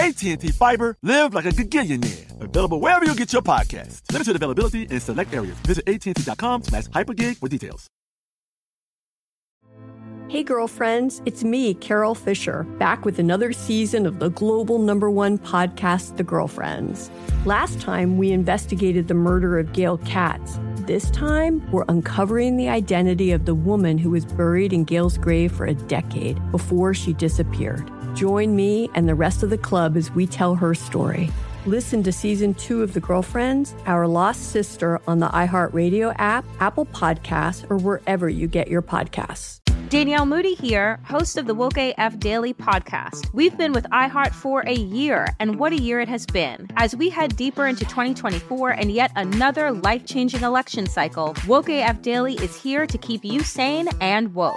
AT&T Fiber, live like a gigillionaire. Available wherever you get your podcast. Limited availability in select areas. Visit AT&T.com slash hypergig for details. Hey, girlfriends, it's me, Carol Fisher, back with another season of the global number one podcast, The Girlfriends. Last time, we investigated the murder of Gail Katz. This time, we're uncovering the identity of the woman who was buried in Gail's grave for a decade before she disappeared. Join me and the rest of the club as we tell her story. Listen to season two of The Girlfriends, Our Lost Sister on the iHeartRadio app, Apple Podcasts, or wherever you get your podcasts. Danielle Moody here, host of the Woke AF Daily podcast. We've been with iHeart for a year, and what a year it has been. As we head deeper into 2024 and yet another life changing election cycle, Woke AF Daily is here to keep you sane and woke.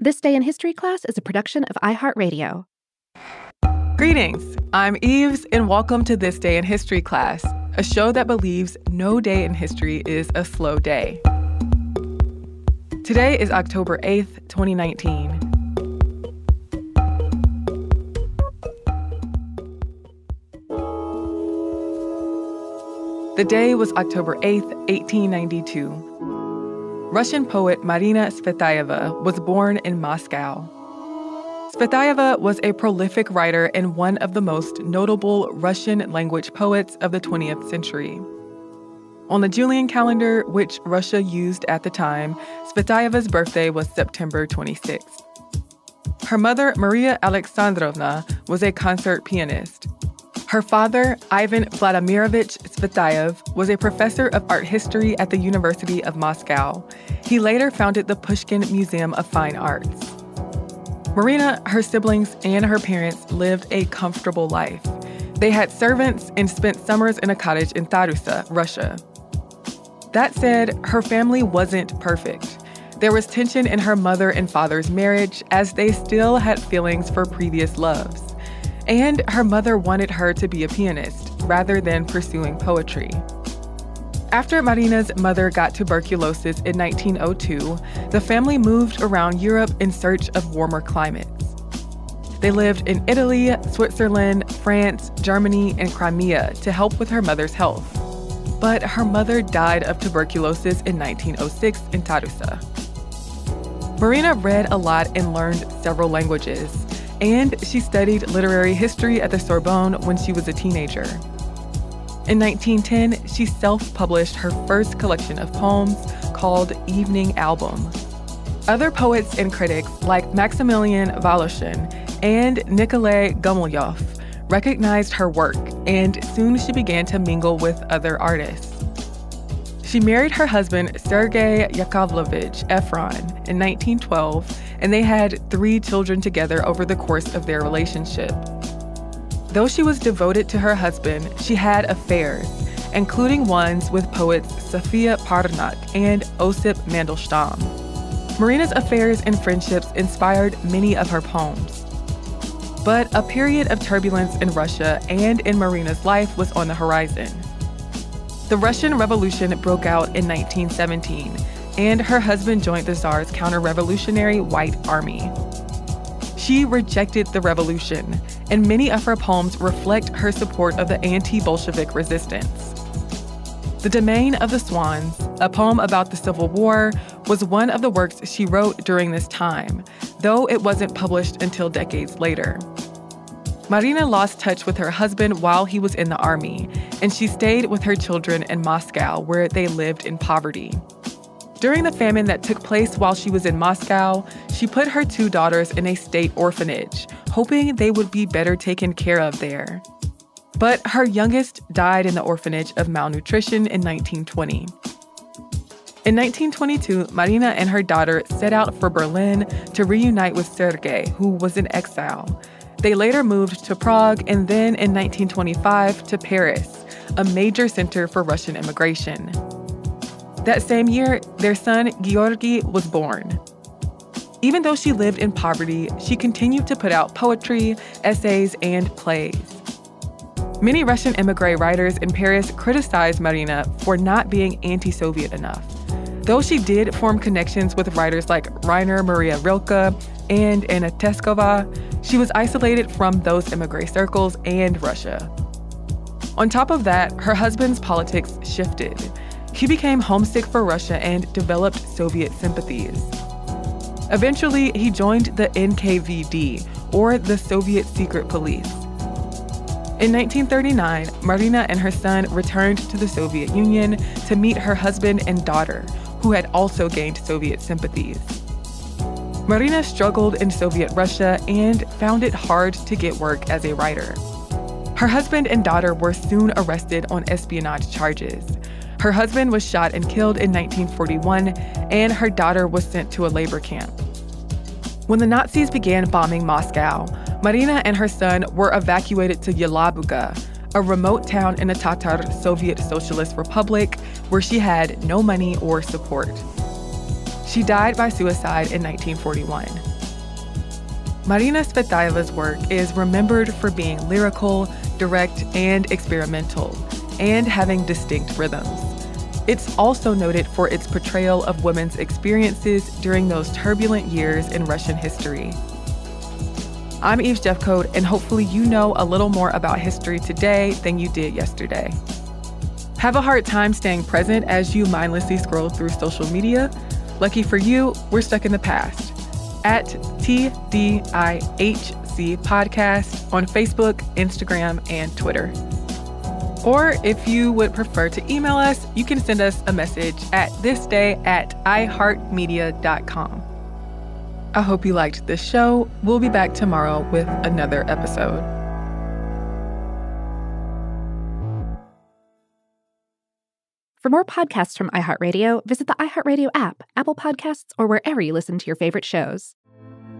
This Day in History class is a production of iHeartRadio. Greetings. I'm Eves, and welcome to This Day in History class, a show that believes no day in history is a slow day. Today is October 8th, 2019. The day was October 8th, 1892. Russian poet Marina Tsvetaeva was born in Moscow. Tsvetaeva was a prolific writer and one of the most notable Russian language poets of the 20th century. On the Julian calendar, which Russia used at the time, Tsvetaeva's birthday was September 26th. Her mother, Maria Alexandrovna, was a concert pianist. Her father, Ivan Vladimirovich Tsvetaev, was a professor of art history at the University of Moscow. He later founded the Pushkin Museum of Fine Arts. Marina, her siblings, and her parents lived a comfortable life. They had servants and spent summers in a cottage in Tarusa, Russia. That said, her family wasn't perfect. There was tension in her mother and father's marriage as they still had feelings for previous loves. And her mother wanted her to be a pianist rather than pursuing poetry. After Marina's mother got tuberculosis in 1902, the family moved around Europe in search of warmer climates. They lived in Italy, Switzerland, France, Germany, and Crimea to help with her mother's health. But her mother died of tuberculosis in 1906 in Tarusa. Marina read a lot and learned several languages, and she studied literary history at the Sorbonne when she was a teenager. In 1910, she self published her first collection of poems called Evening Album. Other poets and critics like Maximilian Voloshin and Nikolai Gumilyov recognized her work, and soon she began to mingle with other artists. She married her husband, Sergei Yakovlevich Efron, in 1912, and they had three children together over the course of their relationship. Though she was devoted to her husband, she had affairs, including ones with poets Sofia Parnok and Osip Mandelstam. Marina's affairs and friendships inspired many of her poems. But a period of turbulence in Russia and in Marina's life was on the horizon. The Russian Revolution broke out in 1917, and her husband joined the Tsar's counter revolutionary White Army. She rejected the revolution, and many of her poems reflect her support of the anti Bolshevik resistance. The Domain of the Swans, a poem about the Civil War, was one of the works she wrote during this time, though it wasn't published until decades later. Marina lost touch with her husband while he was in the army, and she stayed with her children in Moscow, where they lived in poverty. During the famine that took place while she was in Moscow, she put her two daughters in a state orphanage, hoping they would be better taken care of there. But her youngest died in the orphanage of malnutrition in 1920. In 1922, Marina and her daughter set out for Berlin to reunite with Sergei, who was in exile. They later moved to Prague and then in 1925 to Paris, a major center for Russian immigration. That same year, their son Georgy was born. Even though she lived in poverty, she continued to put out poetry, essays, and plays. Many Russian emigre writers in Paris criticized Marina for not being anti Soviet enough. Though she did form connections with writers like Rainer Maria Rilke and Anna Teskova, she was isolated from those emigre circles and Russia. On top of that, her husband's politics shifted. He became homesick for Russia and developed Soviet sympathies. Eventually, he joined the NKVD, or the Soviet Secret Police. In 1939, Marina and her son returned to the Soviet Union to meet her husband and daughter, who had also gained Soviet sympathies. Marina struggled in Soviet Russia and found it hard to get work as a writer. Her husband and daughter were soon arrested on espionage charges. Her husband was shot and killed in 1941, and her daughter was sent to a labor camp. When the Nazis began bombing Moscow, Marina and her son were evacuated to Yelabuga, a remote town in the Tatar Soviet Socialist Republic where she had no money or support. She died by suicide in 1941. Marina Tsvetaeva's work is remembered for being lyrical, direct, and experimental, and having distinct rhythms. It's also noted for its portrayal of women's experiences during those turbulent years in Russian history. I'm Eves Jeffcoat, and hopefully, you know a little more about history today than you did yesterday. Have a hard time staying present as you mindlessly scroll through social media? Lucky for you, we're stuck in the past. At TDIHC Podcast on Facebook, Instagram, and Twitter. Or if you would prefer to email us, you can send us a message at thisday at iheartmedia.com. I hope you liked this show. We'll be back tomorrow with another episode. For more podcasts from iHeartRadio, visit the iHeartRadio app, Apple Podcasts, or wherever you listen to your favorite shows.